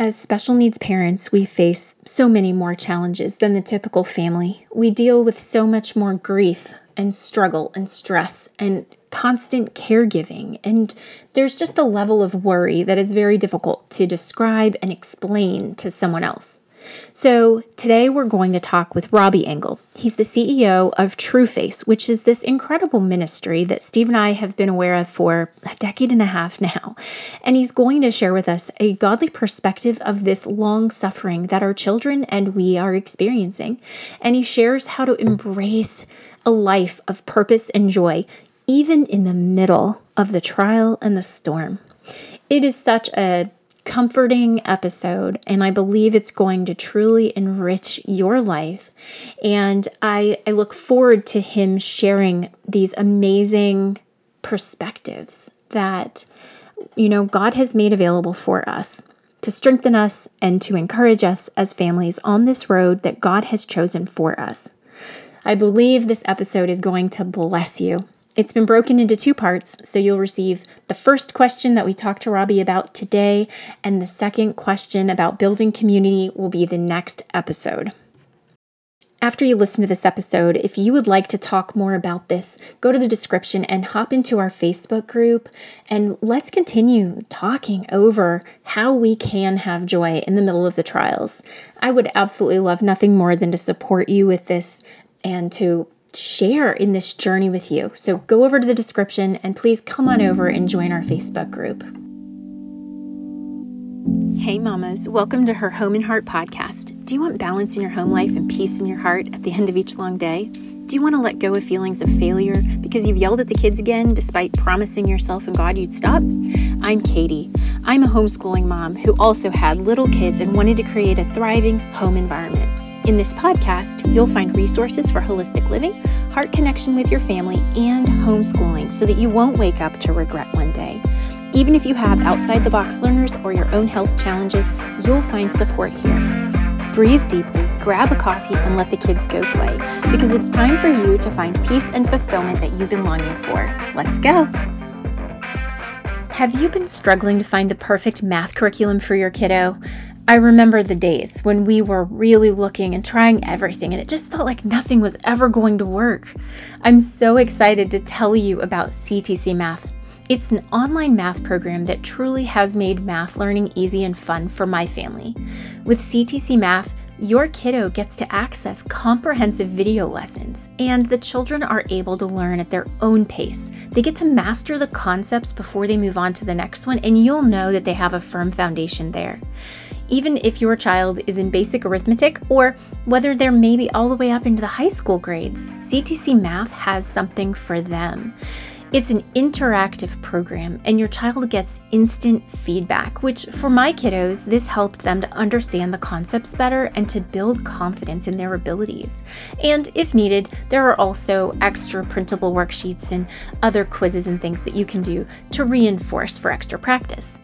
As special needs parents, we face so many more challenges than the typical family. We deal with so much more grief and struggle and stress and constant caregiving. And there's just a level of worry that is very difficult to describe and explain to someone else. So, today we're going to talk with Robby Angle. He's the CEO of Trueface, which is this incredible ministry that Steve and I have been aware of for a decade and a half now. And he's going to share with us a godly perspective of this long suffering that our children and we are experiencing. And he shares how to embrace a life of purpose and joy, even in the middle of the trial and the storm. It is such a comforting episode, and I believe it's going to truly enrich your life. And I, I look forward to him sharing these amazing perspectives that, you know, God has made available for us to strengthen us and to encourage us as families on this road that God has chosen for us. I believe this episode is going to bless you it's been broken into two parts, so you'll receive the first question that we talked to Robby about today, and the second question about building community will be the next episode. After you listen to this episode, if you would like to talk more about this, go to the description and hop into our Facebook group and let's continue talking over how we can have joy in the middle of the trials. I would absolutely love nothing more than to support you with this and to share in this journey with you. So go over to the description and please come on over and join our Facebook group. Hey, mamas, welcome to her Home and Heart podcast. Do you want balance in your home life and peace in your heart at the end of each long day? Do you want to let go of feelings of failure because you've yelled at the kids again despite promising yourself and God you'd stop? I'm Katie. I'm a homeschooling mom who also had little kids and wanted to create a thriving home environment. In this podcast, you'll find resources for holistic living, heart connection with your family, and homeschooling so that you won't wake up to regret one day. Even if you have outside the box learners or your own health challenges, you'll find support here. Breathe deeply, grab a coffee, and let the kids go play because it's time for you to find peace and fulfillment that you've been longing for. Let's go! Have you been struggling to find the perfect math curriculum for your kiddo? I remember the days when we were really looking and trying everything, and it just felt like nothing was ever going to work. I'm so excited to tell you about CTC Math. It's an online math program that truly has made math learning easy and fun for my family. With CTC Math, your kiddo gets to access comprehensive video lessons, and the children are able to learn at their own pace. They get to master the concepts before they move on to the next one, and you'll know that they have a firm foundation there even if your child is in basic arithmetic or whether they're maybe all the way up into the high school grades. CTC Math has something for them. It's an interactive program, and your child gets instant feedback, which for my kiddos, this helped them to understand the concepts better and to build confidence in their abilities. And if needed, there are also extra printable worksheets and other quizzes and things that you can do to reinforce for extra practice.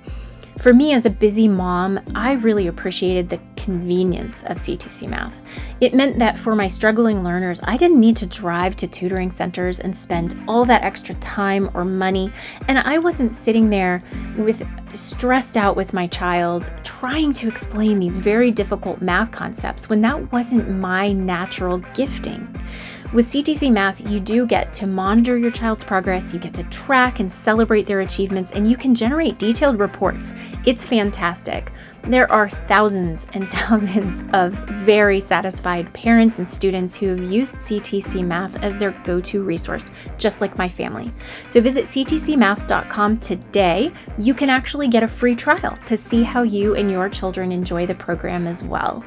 For me, as a busy mom, I really appreciated the convenience of CTC Math. It meant that for my struggling learners, I didn't need to drive to tutoring centers and spend all that extra time or money, and I wasn't sitting there with stressed out with my child trying to explain these very difficult math concepts when that wasn't my natural gifting. With CTC Math, you do get to monitor your child's progress, you get to track and celebrate their achievements, and you can generate detailed reports. It's fantastic. There are thousands and thousands of very satisfied parents and students who have used CTC Math as their go to resource, just like my family. So visit ctcmath.com today. You can actually get a free trial to see how you and your children enjoy the program as well.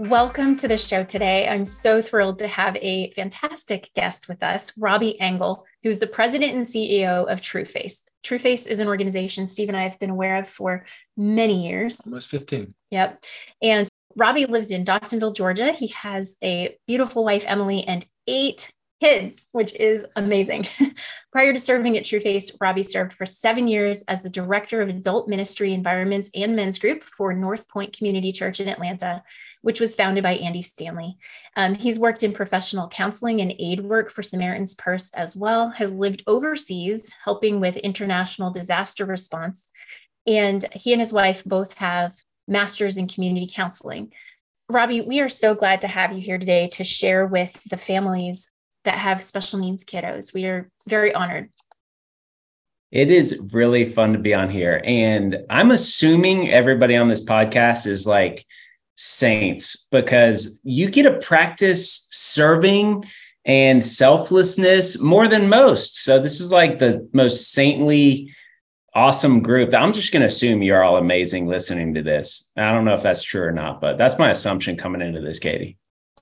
Welcome to the show today. I'm so thrilled to have a fantastic guest with us, Robby Angle, who's the president and CEO of Trueface. Trueface is an organization Steve and I have been aware of for many years. Almost 15. Yep. And Robby lives in Dawsonville, Georgia. He has a beautiful wife, Emily, and eight kids, which is amazing. Prior to serving at Trueface, Robby served for seven years as the director of adult ministry environments and men's group for North Point Community Church in Atlanta which was founded by Andy Stanley. Um, he's worked in professional counseling and aid work for Samaritan's Purse as well, has lived overseas helping with international disaster response, and he and his wife both have masters in community counseling. Robby, we are so glad to have you here today to share with the families that have special needs kiddos. We are very honored. It is really fun to be on here. And I'm assuming everybody on this podcast is like saints because you get to practice serving and selflessness more than most. So this is like the most saintly, awesome group. I'm just going to assume you're all amazing listening to this. I don't know if that's true or not, but that's my assumption coming into this, Katie.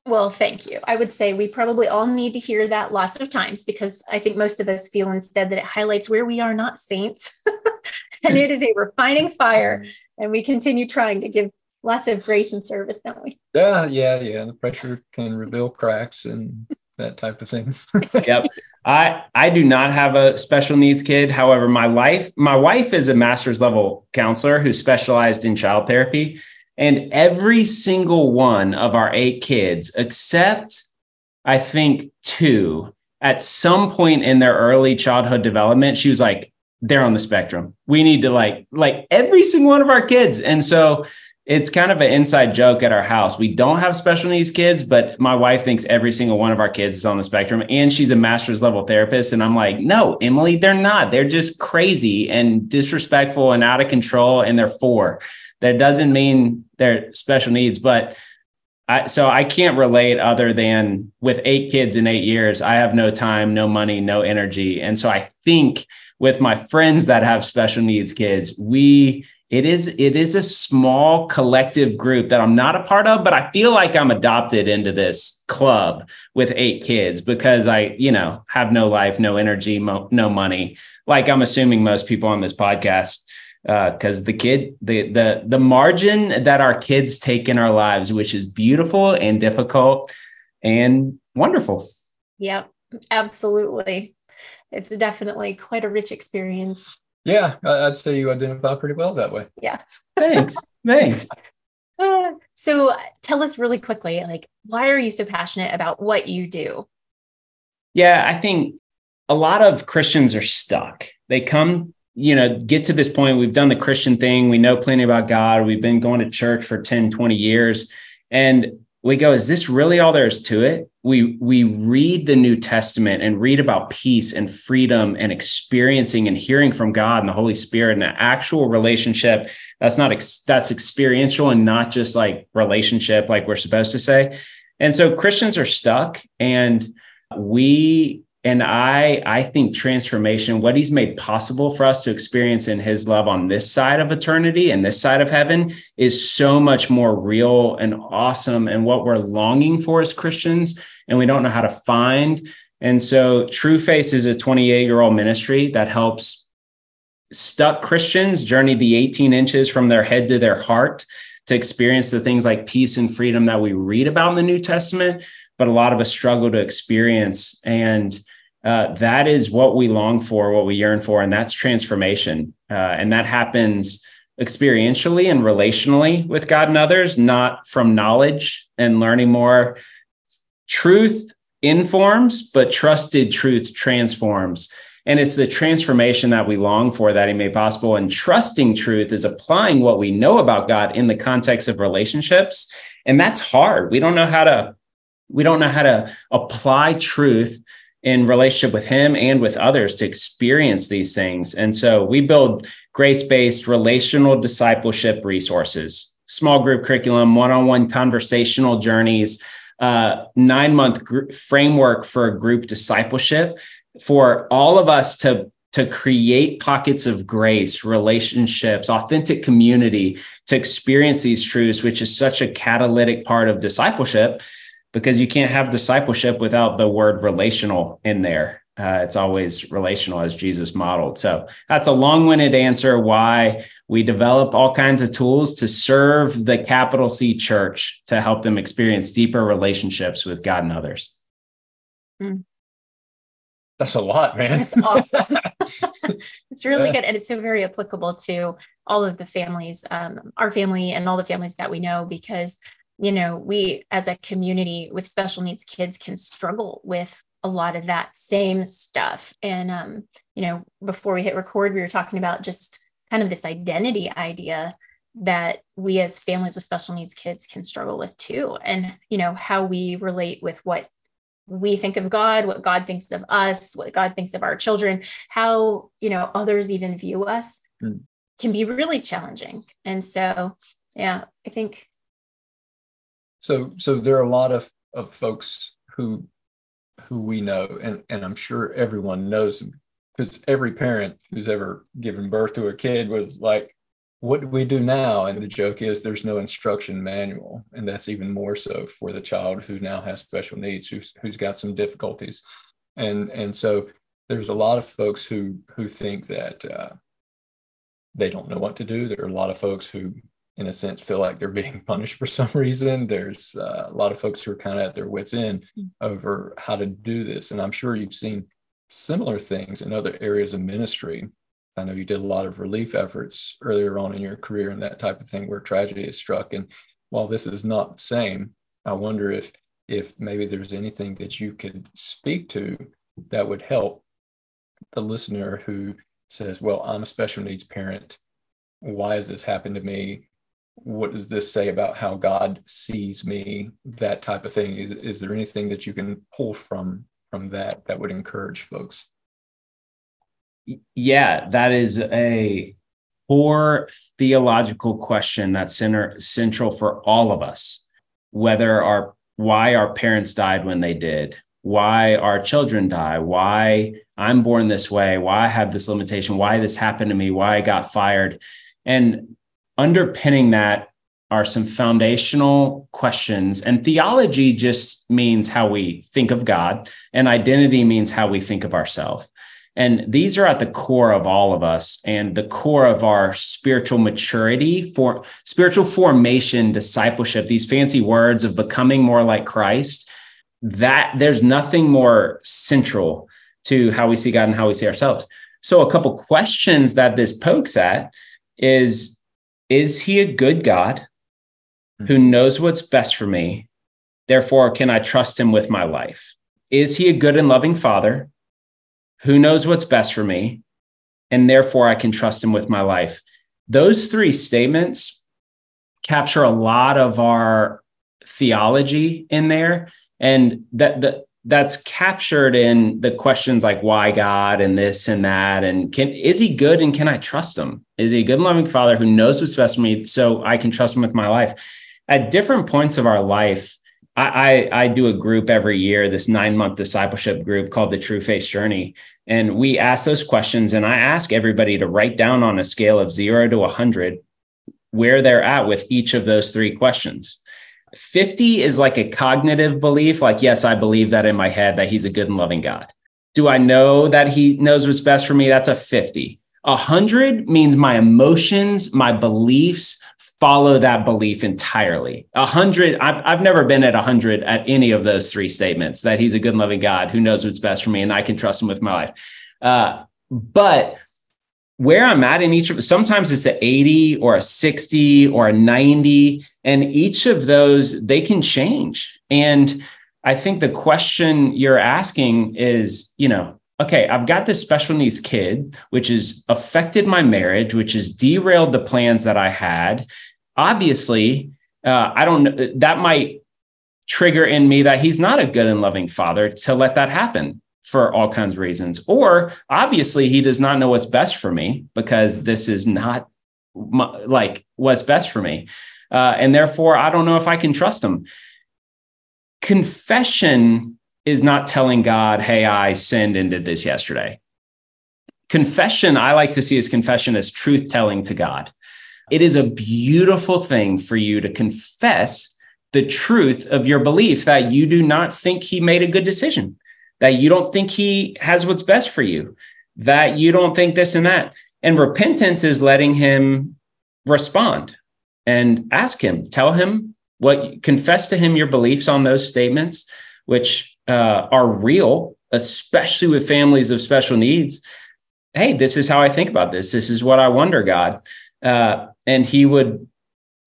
Well, thank you. I would say we probably all need to hear that lots of times because I think most of us feel instead that it highlights where we are not saints. and it is a refining fire. And we continue trying to give lots of grace and service, don't we? Yeah, yeah, yeah. The pressure can reveal cracks and that type of things. yep. I I do not have a special needs kid. However, my wife my wife is a master's level counselor who specialized in child therapy. And every single one of our eight kids, except I think two, at some point in their early childhood development, she was like, they're on the spectrum. We need to like, like every single one of our kids. And so it's kind of an inside joke at our house. We don't have special needs kids, but my wife thinks every single one of our kids is on the spectrum and she's a master's level therapist. And I'm like, no, Emily, they're not. They're just crazy and disrespectful and out of control. And they're four. That doesn't mean they're special needs, but I, so I can't relate other than with eight kids in eight years, I have no time, no money, no energy. And so I think with my friends that have special needs kids, we it is it is a small collective group that I'm not a part of, but I feel like I'm adopted into this club with eight kids because I, you know, have no life, no energy, mo- no money. Like I'm assuming most people on this podcast because uh, the kid the the the margin that our kids take in our lives which is beautiful and difficult and wonderful. Yep absolutely. It's definitely quite a rich experience yeah i'd say you identify pretty well that way yeah thanks thanks uh, so tell us really quickly like why are you so passionate about what you do yeah i think a lot of christians are stuck they come you know, get to this point. We've done the Christian thing. We know plenty about God. We've been going to church for 10, 20 years. And we go, is this really all there is to it? We we read the New Testament and read about peace and freedom and experiencing and hearing from God and the Holy Spirit and an actual relationship that's not ex- that's experiential and not just like relationship like we're supposed to say. And so Christians are stuck and we and I I think transformation, what he's made possible for us to experience in his love on this side of eternity and this side of heaven is so much more real and awesome and what we're longing for as Christians and we don't know how to find. And so Trueface is a 28 year old ministry that helps stuck Christians journey the 18 inches from their head to their heart to experience the things like peace and freedom that we read about in the New Testament, but a lot of us struggle to experience. And uh, that is what we long for, what we yearn for, and that's transformation. Uh, and that happens experientially and relationally with God and others, not from knowledge and learning more. Truth informs, but trusted truth transforms. And it's the transformation that we long for that He made possible. And trusting truth is applying what we know about God in the context of relationships. And that's hard. We don't know how to we don't know how to apply truth in relationship with him and with others to experience these things. And so we build grace based relational discipleship resources, small group curriculum, one on one conversational journeys, uh, nine month gr- framework for group discipleship for all of us to to create pockets of grace, relationships, authentic community to experience these truths, which is such a catalytic part of discipleship because you can't have discipleship without the word relational in there. Uh, it's always relational as Jesus modeled. So that's a long winded answer why we develop all kinds of tools to serve the capital C church to help them experience deeper relationships with God and others. Mm. That's a lot, man. Awesome. it's really good. And it's so very applicable to all of the families, um, our family and all the families that we know, because you know, we as a community with special needs kids can struggle with a lot of that same stuff. And, um, you know, before we hit record, we were talking about just kind of this identity idea that we as families with special needs kids can struggle with too and you know how we relate with what we think of God, what God thinks of us, what God thinks of our children, how, you know, others even view us mm. can be really challenging. And so, yeah, I think so so there are a lot of of folks who who we know and and I'm sure everyone knows because every parent who's ever given birth to a kid was like what do we do now? And the joke is there's no instruction manual. And that's even more so for the child who now has special needs, who's, who's got some difficulties. And, and so there's a lot of folks who, who think that uh, they don't know what to do. There are a lot of folks who, in a sense, feel like they're being punished for some reason. There's uh, a lot of folks who are kind of at their wits' end over how to do this. And I'm sure you've seen similar things in other areas of ministry I know you did a lot of relief efforts earlier on in your career and that type of thing where tragedy has struck. And while this is not the same, I wonder if if maybe there's anything that you could speak to that would help the listener who says, "Well, I'm a special needs parent. Why has this happened to me? What does this say about how God sees me?" That type of thing. Is is there anything that you can pull from from that that would encourage folks? yeah, that is a core theological question that's center, central for all of us. Whether our why our parents died when they did, why our children die, why I'm born this way, why I have this limitation, why this happened to me, why I got fired. And underpinning that are some foundational questions. And theology just means how we think of God, and identity means how we think of ourselves. And these are at the core of all of us and the core of our spiritual maturity for spiritual formation, discipleship, these fancy words of becoming more like Christ. That there's nothing more central to how we see God and how we see ourselves. So a couple questions that this pokes at is is he a good God who hmm. knows what's best for me? Therefore, can I trust him with my life? Is he a good and loving father who knows what's best for me, and therefore I can trust him with my life. Those three statements capture a lot of our theology in there. And that, that that's captured in the questions like why God and this and that. And can is he good and can I trust him? Is he a good loving father who knows what's best for me so I can trust him with my life? At different points of our life, I, I, do a group every year, this nine month discipleship group called the Trueface Journey. And we ask those questions, and I ask everybody to write down on a scale of zero to 100 where they're at with each of those three questions. 50 is like a cognitive belief, like, yes, I believe that in my head that he's a good and loving God. Do I know that he knows what's best for me? That's a 50. 100 means my emotions, my beliefs, follow that belief entirely. A hundred, I've, I've never been at a hundred at any of those three statements that he's a good and loving God who knows what's best for me and I can trust him with my life. Uh, but where I'm at in each of sometimes it's a 80 or a 60 or a 90, and each of those they can change. And I think the question you're asking is, you know, okay, I've got this special needs kid, which has affected my marriage, which has derailed the plans that I had obviously, uh, I don't know, that might trigger in me that he's not a good and loving father to let that happen for all kinds of reasons. Or obviously, he does not know what's best for me because this is not my, like what's best for me. Uh, and therefore, I don't know if I can trust him. Confession is not telling God, hey, I sinned and did this yesterday. Confession, I like to see as confession as truth telling to God. It is a beautiful thing for you to confess the truth of your belief that you do not think he made a good decision, that you don't think he has what's best for you, that you don't think this and that. And repentance is letting him respond and ask him, tell him what, confess to him your beliefs on those statements, which uh, are real, especially with families of special needs. Hey, this is how I think about this. This is what I wonder, God. Uh, and he would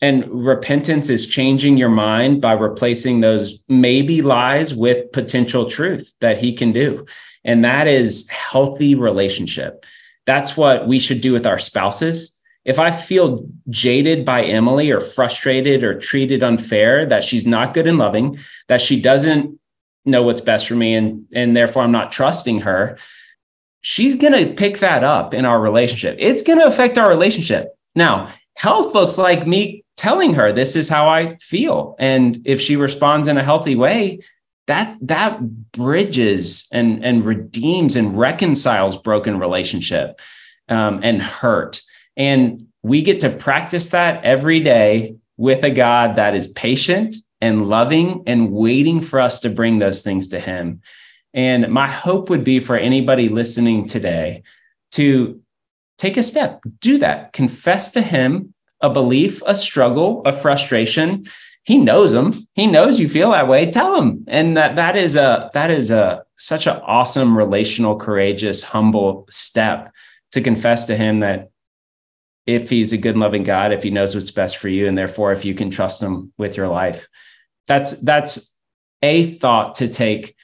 and repentance is changing your mind by replacing those maybe lies with potential truth that he can do and that is healthy relationship that's what we should do with our spouses. If I feel jaded by Emily or frustrated or treated unfair, that she's not good and loving, that she doesn't know what's best for me, and, and therefore I'm not trusting her, she's going to pick that up in our relationship. It's going to affect our relationship. Now, health looks like me telling her this is how I feel. And if she responds in a healthy way, that that bridges and and redeems and reconciles broken relationship um, and hurt. And we get to practice that every day with a god that is patient and loving and waiting for us to bring those things to him. And my hope would be for anybody listening today to take a step do that. Confess to him a belief a struggle a frustration he knows them. He knows you feel that way. Tell him. And that that is a that is a such an awesome relational, courageous, humble step to confess to him that if he's a good loving God, if he knows what's best for you, and therefore if you can trust him with your life. That's that's a thought to take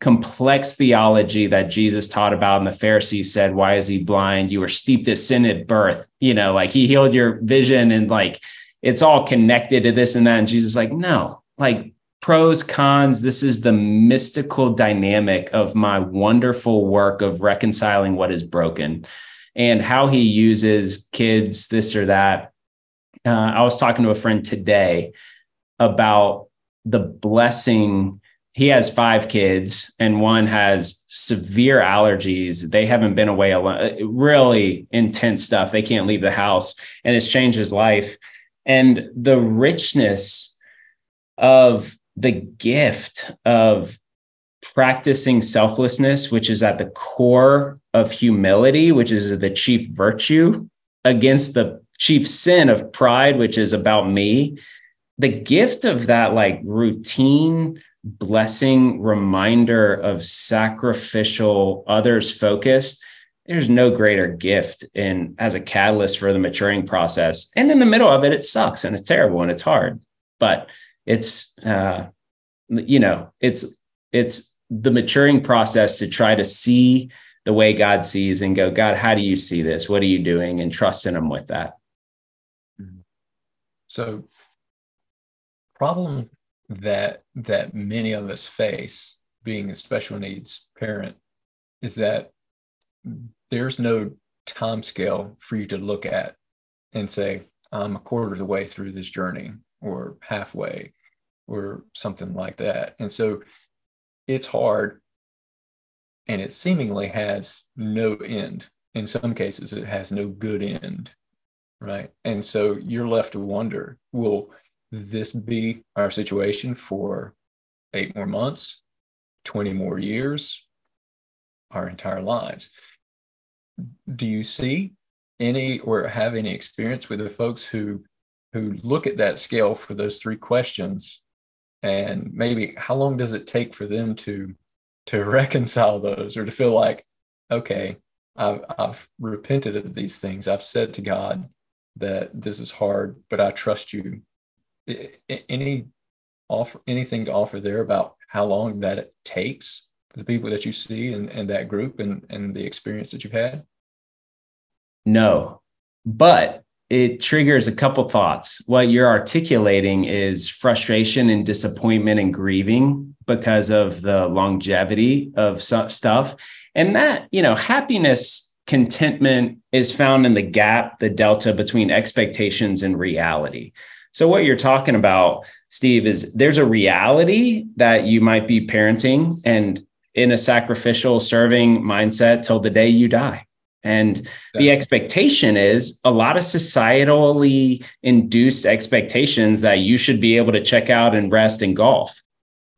complex theology that Jesus taught about, and the Pharisees said, Why is he blind? You were steeped in sin at birth. You know, like he healed your vision and like it's all connected to this and that. And Jesus like, no, like pros, cons. This is the mystical dynamic of my wonderful work of reconciling what is broken and how he uses kids, this or that. Uh, I was talking to a friend today about the blessing. He has five kids, and one has severe allergies. They haven't been away alone, really intense stuff. They can't leave the house, and it's changed his life and the richness of the gift of practicing selflessness, which is at the core of humility, which is the chief virtue, against the chief sin of pride, which is about me. The gift of that, like routine blessing reminder of sacrificial, others focused there's no greater gift in as a catalyst for the maturing process. And in the middle of it, it sucks and it's terrible and it's hard, but it's uh, you know it's it's the maturing process to try to see the way God sees and go, God, how do you see this? What are you doing? And trusting Him with that. So, problem that that many of us face being a special needs parent is that there's no time scale for you to look at and say, I'm a quarter of the way through this journey or halfway or something like that. And so it's hard and it seemingly has no end. In some cases, it has no good end. Right. And so you're left to wonder will this be our situation for eight more months, 20 more years, our entire lives? do you see any or have any experience with the folks who who look at that scale for those three questions and maybe how long does it take for them to to reconcile those or to feel like okay I've, I've repented of these things i've said to god that this is hard but i trust you any offer anything to offer there about how long that it takes for the people that you see and, and that group and, and the experience that you've had no, but it triggers a couple thoughts. What you're articulating is frustration and disappointment and grieving because of the longevity of stuff. And that, you know, happiness, contentment is found in the gap, the delta between expectations and reality. So, what you're talking about, Steve, is there's a reality that you might be parenting and in a sacrificial serving mindset till the day you die. And the expectation is a lot of societally induced expectations that you should be able to check out and rest and golf.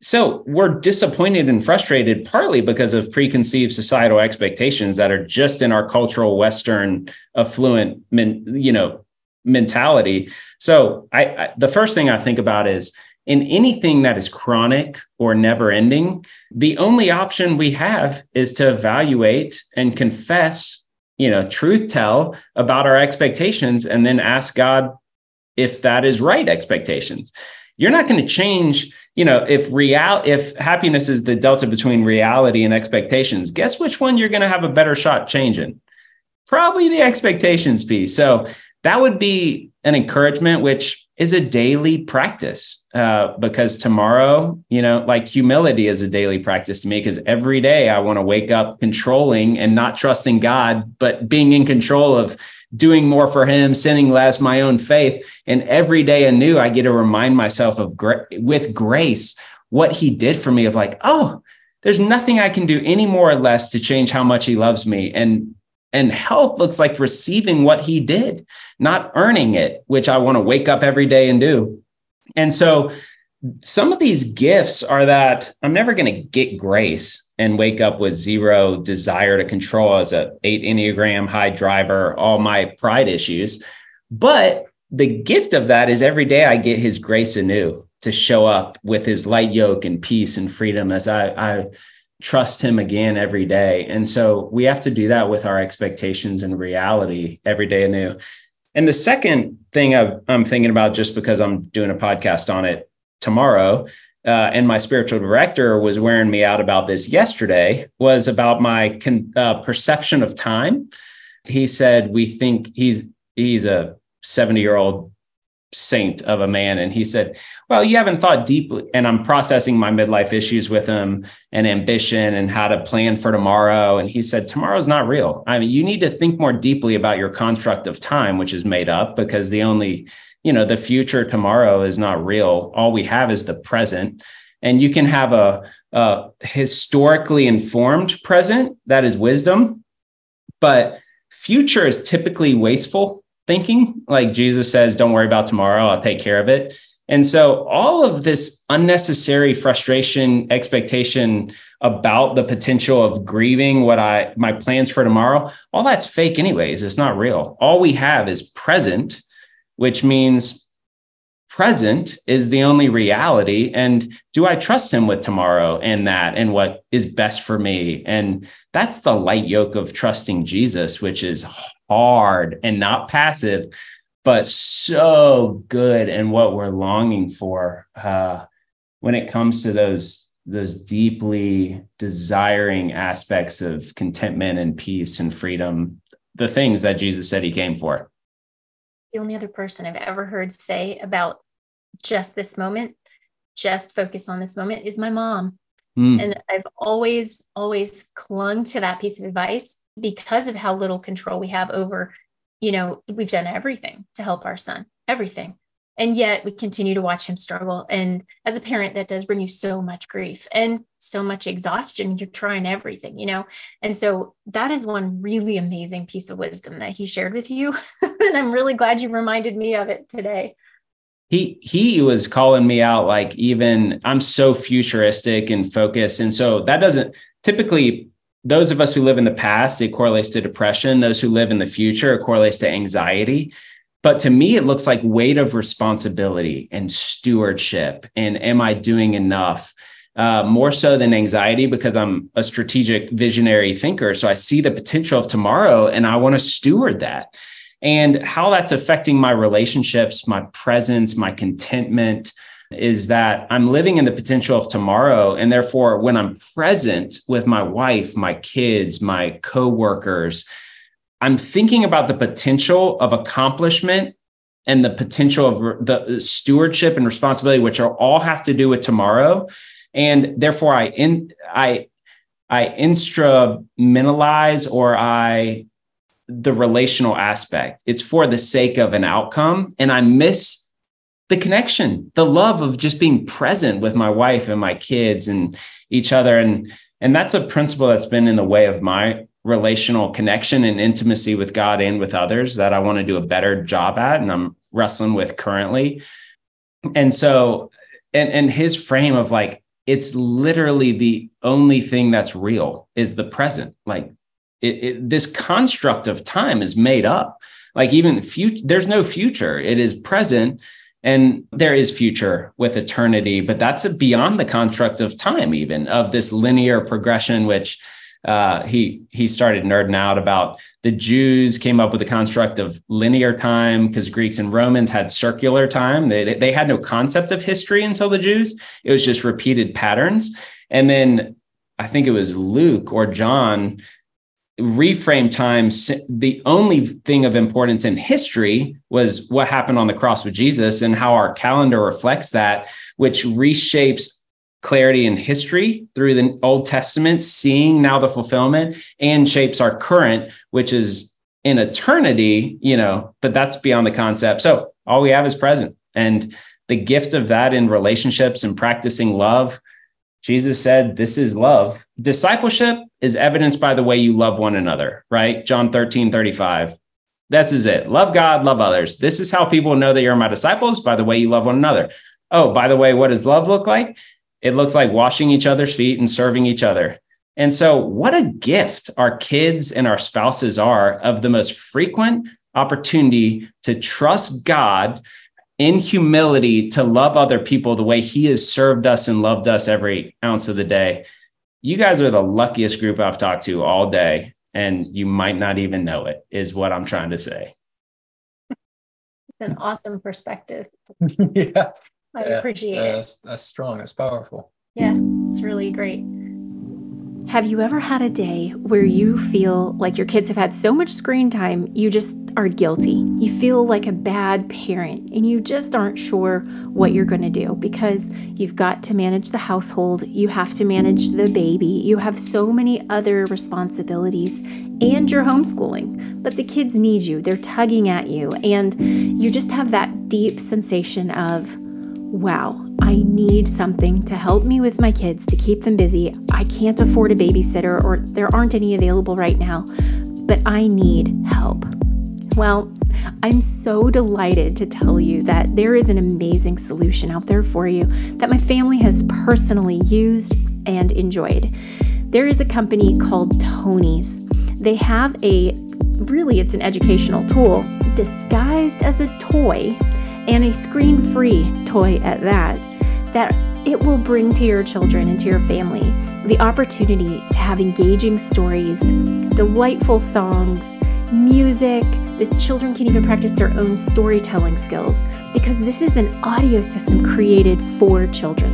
So we're disappointed and frustrated partly because of preconceived societal expectations that are just in our cultural Western affluent, you know, mentality. So I, I the first thing I think about is in anything that is chronic or never ending, the only option we have is to evaluate and confess you know, truth tell about our expectations and then ask God if that is right expectations. You're not going to change, you know, if real if happiness is the delta between reality and expectations, guess which one you're going to have a better shot changing? probably the expectations piece. So that would be an encouragement, which is a daily practice uh, because tomorrow, you know, like humility is a daily practice to me because every day I want to wake up controlling and not trusting God, but being in control of doing more for Him, sinning less, my own faith. And every day anew, I get to remind myself of gra- with grace what He did for me of like, oh, there's nothing I can do any more or less to change how much He loves me. And and health looks like receiving what he did, not earning it, which I want to wake up every day and do. And so some of these gifts are that I'm never going to get grace and wake up with zero desire to control as a eight Enneagram high driver, all my pride issues. But the gift of that is every day I get his grace anew to show up with his light yoke and peace and freedom as I, I trust him again every day. And so we have to do that with our expectations and reality every day anew. And the second thing i am thinking about, just because I'm doing a podcast on it tomorrow, uh, and my spiritual director was wearing me out about this yesterday, was about my con- uh, perception of time. He said we think he's he's a 70 year old saint of a man. And he said, Well, you haven't thought deeply. And I'm processing my midlife issues with him and ambition and how to plan for tomorrow. And he said, Tomorrow's not real. I mean, you need to think more deeply about your construct of time, which is made up because the only, you know, the future tomorrow is not real. All we have is the present. And you can have a, a historically informed present that is wisdom, but future is typically wasteful thinking. Like Jesus says, don't worry about tomorrow, I'll take care of it. And so all of this unnecessary frustration, expectation about the potential of grieving what I my plans for tomorrow, all that's fake anyways. It's not real. All we have is present, which means present is the only reality and do i trust him with tomorrow and that and what is best for me and that's the light yoke of trusting jesus which is hard and not passive but so good and what we're longing for uh, when it comes to those those deeply desiring aspects of contentment and peace and freedom the things that jesus said he came for the only other person I've ever heard say about just this moment, just focus on this moment is my mom. Mm. And I've always, always clung to that piece of advice because of how little control we have over, you know, we've done everything to help our son, everything. And yet we continue to watch him struggle. And as a parent, that does bring you so much grief and so much exhaustion. You're trying everything, you know? And so that is one really amazing piece of wisdom that he shared with you. and I'm really glad you reminded me of it today he he was calling me out like even I'm so futuristic and focused. And so that doesn't typically those of us who live in the past, it correlates to depression. Those who live in the future, it correlates to anxiety. But to me, it looks like weight of responsibility and stewardship. And am I doing enough? Uh, more so than anxiety because I'm a strategic visionary thinker. So I see the potential of tomorrow and I want to steward that and how that's affecting my relationships, my presence, my contentment is that I'm living in the potential of tomorrow. And therefore, when I'm present with my wife, my kids, my coworkers, I'm thinking about the potential of accomplishment and the potential of the stewardship and responsibility, which are all have to do with tomorrow. And therefore, I in I I instrumentalize or I the relational aspect. It's for the sake of an outcome. And I miss the connection, the love of just being present with my wife and my kids and each other. And and that's a principle that's been in the way of my relational connection and intimacy with God and with others that I want to do a better job at. And I'm wrestling with currently. And so, and and his frame of like, it's literally the only thing that's real is the present. Like it, it, this construct of time is made up. Like even future, there's no future. It is present, and there is future with eternity. But that's a beyond the construct of time, even of this linear progression, which uh, he he started nerding out about. The Jews came up with the construct of linear time because Greeks and Romans had circular time. They they had no concept of history until the Jews. It was just repeated patterns. And then I think it was Luke or John reframe time, the only thing of importance in history was what happened on the cross with Jesus and how our calendar reflects that, which reshapes clarity in history through the Old Testament, seeing now the fulfillment, and shapes our current, which is in eternity, you know, but that's beyond the concept. So all we have is present. And the gift of that in relationships and practicing love Jesus said, This is love. Discipleship is evidenced by the way you love one another, right? John 13, 35. This is it. Love God, love others. This is how people know that you're my disciples by the way you love one another. Oh, by the way, what does love look like? It looks like washing each other's feet and serving each other. And so, what a gift our kids and our spouses are of the most frequent opportunity to trust God in humility to love other people the way he has served us and loved us every ounce of the day. You guys are the luckiest group I've talked to all day, and you might not even know it, is what I'm trying to say. It's an awesome perspective. yeah. I yeah. appreciate yeah, it. That's, that's strong. That's powerful. Yeah, it's really great. Have you ever had a day where you feel like your kids have had so much screen time, you just are guilty? You feel like a bad parent and you just aren't sure what you're going to do because you've got to manage the household, you have to manage the baby, you have so many other responsibilities, and you're homeschooling. But the kids need you, they're tugging at you, and you just have that deep sensation of, wow, I need something to help me with my kids to keep them busy. I can't afford a babysitter or there aren't any available right now, but I need help. Well, I'm so delighted to tell you that there is an amazing solution out there for you that my family has personally used and enjoyed. There is a company called Tonies. They have a really it's an educational tool disguised as a toy and a screen-free toy at that that it will bring to your children and to your family the opportunity to have engaging stories, delightful songs, music. The children can even practice their own storytelling skills because this is an audio system created for children.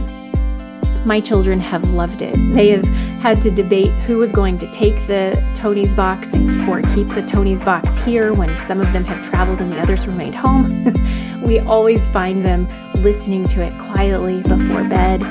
My children have loved it. They have had to debate who was going to take the Tonies box or keep the Tonies box here when some of them have traveled and the others remained home. we always find them listening to it quietly before bed.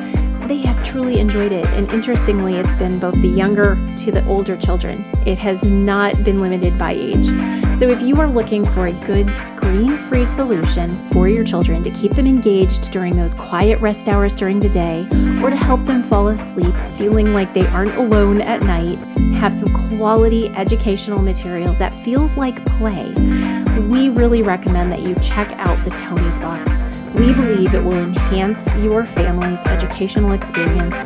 They have truly enjoyed it, and interestingly, it's been both the younger to the older children. It has not been limited by age. So, if you are looking for a good screen free solution for your children to keep them engaged during those quiet rest hours during the day, or to help them fall asleep feeling like they aren't alone at night, have some quality educational material that feels like play, we really recommend that you check out the Tonies box. We believe it will enhance your family's educational experience,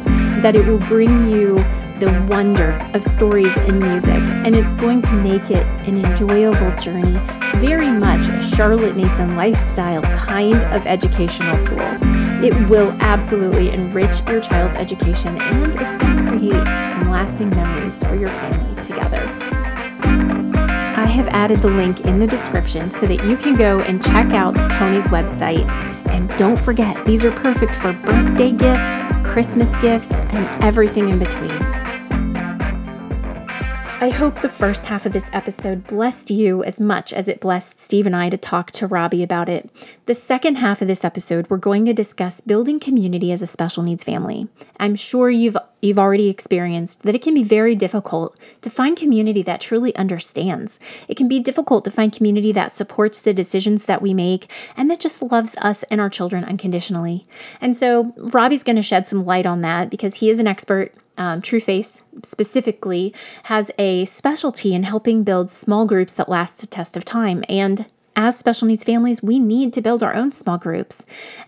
that it will bring you the wonder of stories and music, and it's going to make it an enjoyable journey, very much a Charlotte Mason lifestyle kind of educational tool. It will absolutely enrich your child's education, and it's going to create some lasting memories for your family together. I have added the link in the description so that you can go and check out Tonies website and don't forget, these are perfect for birthday gifts, Christmas gifts, and everything in between. I hope the first half of this episode blessed you as much as it blessed Steve and I to talk to Robby about it. The second half of this episode, we're going to discuss building community as a special needs family. I'm sure you've you've already experienced that it can be very difficult to find community that truly understands. It can be difficult to find community that supports the decisions that we make and that just loves us and our children unconditionally. And so Robby's going to shed some light on that because he is an expert um, Trueface specifically has a specialty in helping build small groups that last the test of time. And as special needs families, we need to build our own small groups.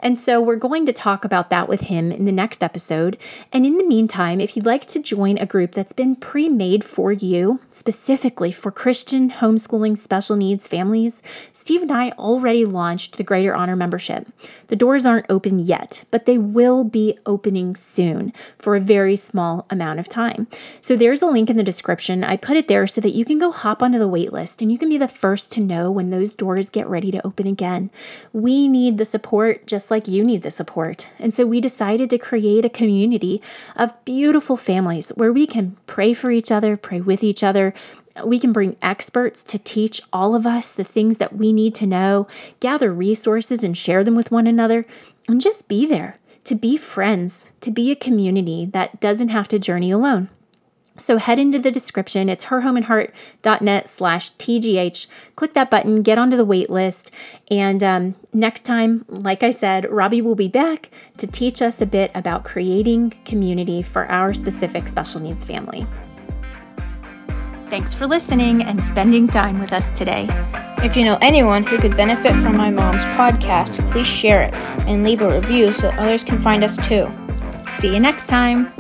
And so we're going to talk about that with him in the next episode. And in the meantime, if you'd like to join a group that's been pre made for you, specifically for Christian homeschooling special needs families, Steve and I already launched the Greater Honor membership. The doors aren't open yet, but they will be opening soon for a very small amount of time. So there's a link in the description. I put it there so that you can go hop onto the waitlist and you can be the first to know when those doors get ready to open again. We need the support just like you need the support. And so we decided to create a community of beautiful families where we can pray for each other, pray with each other, We can bring experts to teach all of us the things that we need to know, gather resources and share them with one another, and just be there to be friends, to be a community that doesn't have to journey alone. So head into the description. It's herhomeandheart.net slash TGH. Click that button, get onto the wait list. And um, next time, like I said, Robby will be back to teach us a bit about creating community for our specific special needs family. Thanks for listening and spending time with us today. If you know anyone who could benefit from my mom's podcast, please share it and leave a review so others can find us too. See you next time.